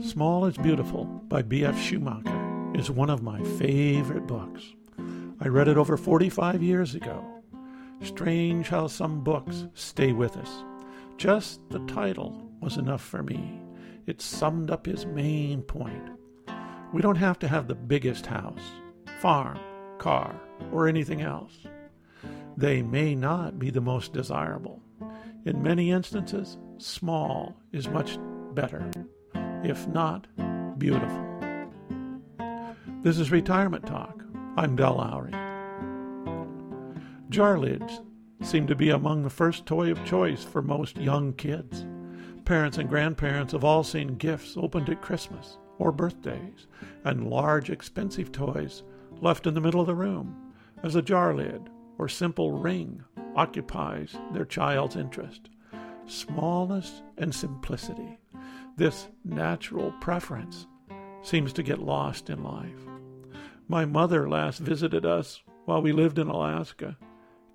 Small is Beautiful by E.F. Schumacher is one of my favorite books. I read it over 45 years ago. Strange how some books stay with us. Just the title was enough for me. It summed up his main point. We don't have to have the biggest house, farm, car, or anything else. They may not be the most desirable. In many instances, small is much better, if not beautiful. This is Retirement Talk. I'm Del Lowry. Jar lids seem to be among the first toy of choice for most young kids. Parents and grandparents have all seen gifts opened at Christmas or birthdays, and large, expensive toys left in the middle of the room as a jar lid or simple ring occupies their child's interest. Smallness and simplicity, this natural preference, seems to get lost in life. My mother last visited us while we lived in Alaska,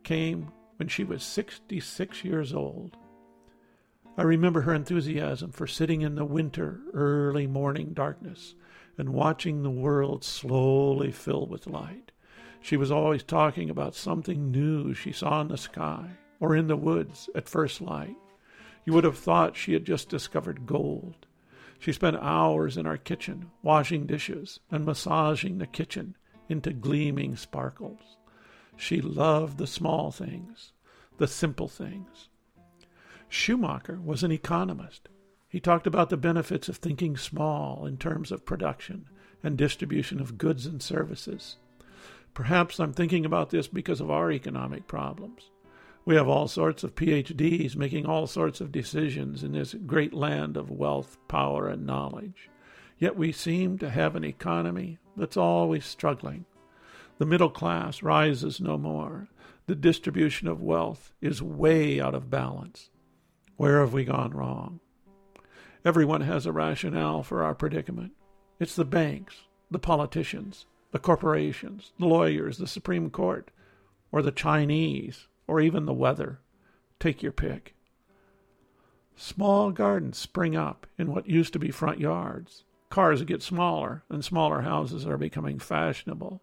came when she was 66 years old. I remember her enthusiasm for sitting in the winter, early morning darkness and watching the world slowly fill with light. She was always talking about something new she saw in the sky or in the woods at first light. You would have thought she had just discovered gold. She spent hours in our kitchen washing dishes and massaging the kitchen into gleaming sparkles. She loved the small things, the simple things. Schumacher was an economist. He talked about the benefits of thinking small in terms of production and distribution of goods and services. Perhaps I'm thinking about this because of our economic problems. We have all sorts of PhDs making all sorts of decisions in this great land of wealth, power, and knowledge. Yet we seem to have an economy that's always struggling. The middle class rises no more. The distribution of wealth is way out of balance. Where have we gone wrong? Everyone has a rationale for our predicament. It's the banks, the politicians, the corporations, the lawyers, the Supreme Court, or the Chinese, or even the weather. Take your pick. Small gardens spring up in what used to be front yards. Cars get smaller, and smaller houses are becoming fashionable.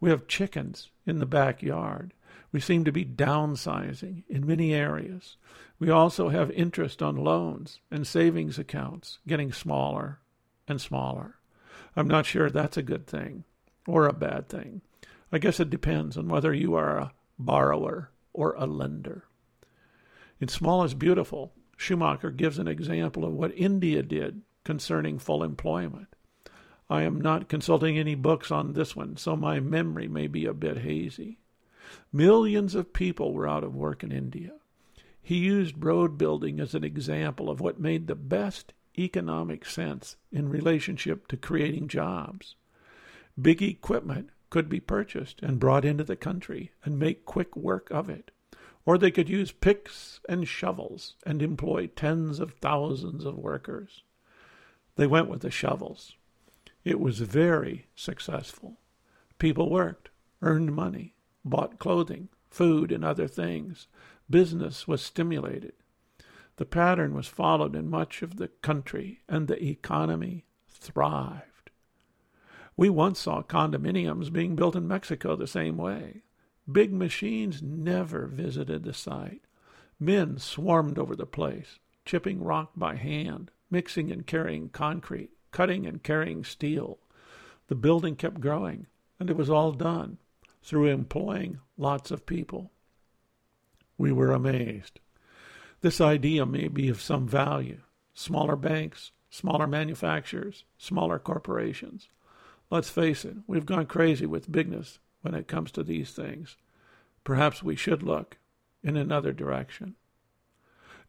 We have chickens in the backyard. We seem to be downsizing in many areas. We also have interest on loans and savings accounts getting smaller and smaller. I'm not sure that's a good thing or a bad thing. I guess it depends on whether you are a borrower or a lender. In Small is Beautiful, Schumacher gives an example of what India did concerning full employment. I am not consulting any books on this one, so my memory may be a bit hazy. Millions of people were out of work in India. He used road building as an example of what made the best economic sense in relationship to creating jobs. Big equipment could be purchased and brought into the country and make quick work of it. Or they could use picks and shovels and employ tens of thousands of workers. They went with the shovels. It was very successful. People worked, earned money, bought clothing, food, and other things. Business was stimulated. The pattern was followed in much of the country, and the economy thrived. We once saw condominiums being built in Mexico the same way. Big machines never visited the site. Men swarmed over the place, chipping rock by hand, mixing and carrying concrete, cutting and carrying steel. The building kept growing, and it was all done through employing lots of people. We were amazed. This idea may be of some value. Smaller banks, smaller manufacturers, smaller corporations. Let's face it, we've gone crazy with bigness when it comes to these things. Perhaps we should look in another direction.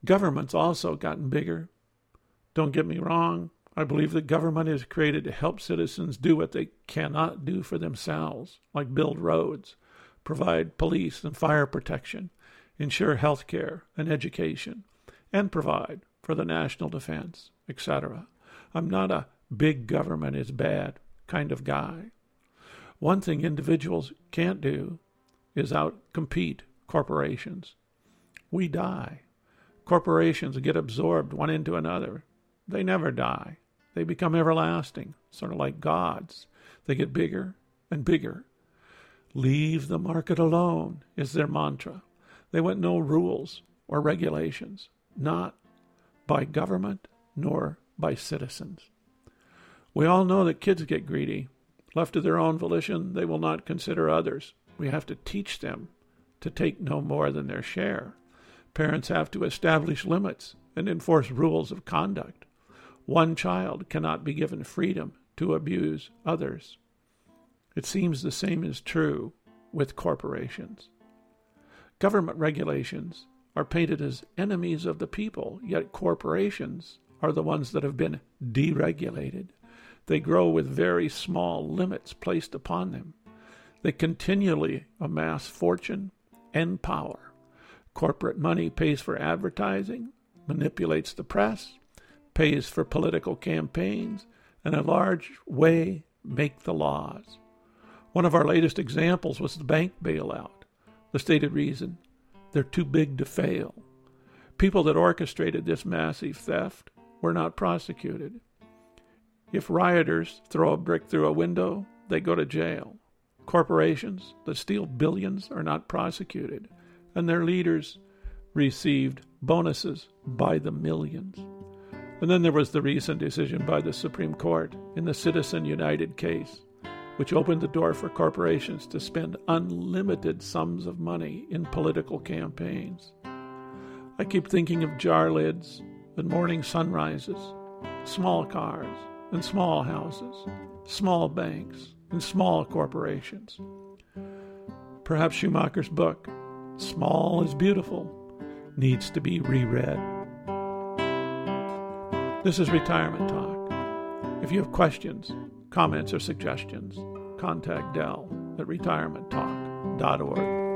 Government's also gotten bigger. Don't get me wrong, I believe that government is created to help citizens do what they cannot do for themselves, like build roads, provide police and fire protection, ensure health care and education, and provide for the national defense, etc. I'm not a big government is bad kind of guy. One thing individuals can't do is outcompete corporations. We die. Corporations get absorbed one into another. They never die. They become everlasting, sort of like gods. They get bigger and bigger. Leave the market alone is their mantra. They want no rules or regulations, not by government nor by citizens. We all know that kids get greedy. Left to their own volition, they will not consider others. We have to teach them to take no more than their share. Parents have to establish limits and enforce rules of conduct. One child cannot be given freedom to abuse others. It seems the same is true with corporations. Government regulations are painted as enemies of the people, yet corporations are the ones that have been deregulated. They grow with very small limits placed upon them. They continually amass fortune and power. Corporate money pays for advertising, manipulates the press, pays for political campaigns, and in a large way make the laws. One of our latest examples was the bank bailout. The stated reason they're too big to fail. People that orchestrated this massive theft were not prosecuted. If rioters throw a brick through a window, they go to jail. Corporations that steal billions are not prosecuted, and their leaders received bonuses by the millions. And then there was the recent decision by the Supreme Court in the Citizen United case, which opened the door for corporations to spend unlimited sums of money in political campaigns. I keep thinking of jar lids and morning sunrises, small cars and small houses, small banks and small corporations. Perhaps Schumacher's book, Small is Beautiful, needs to be reread. This is Retirement Talk. If you have questions, comments, or suggestions, contact Dell at retirementtalk.org.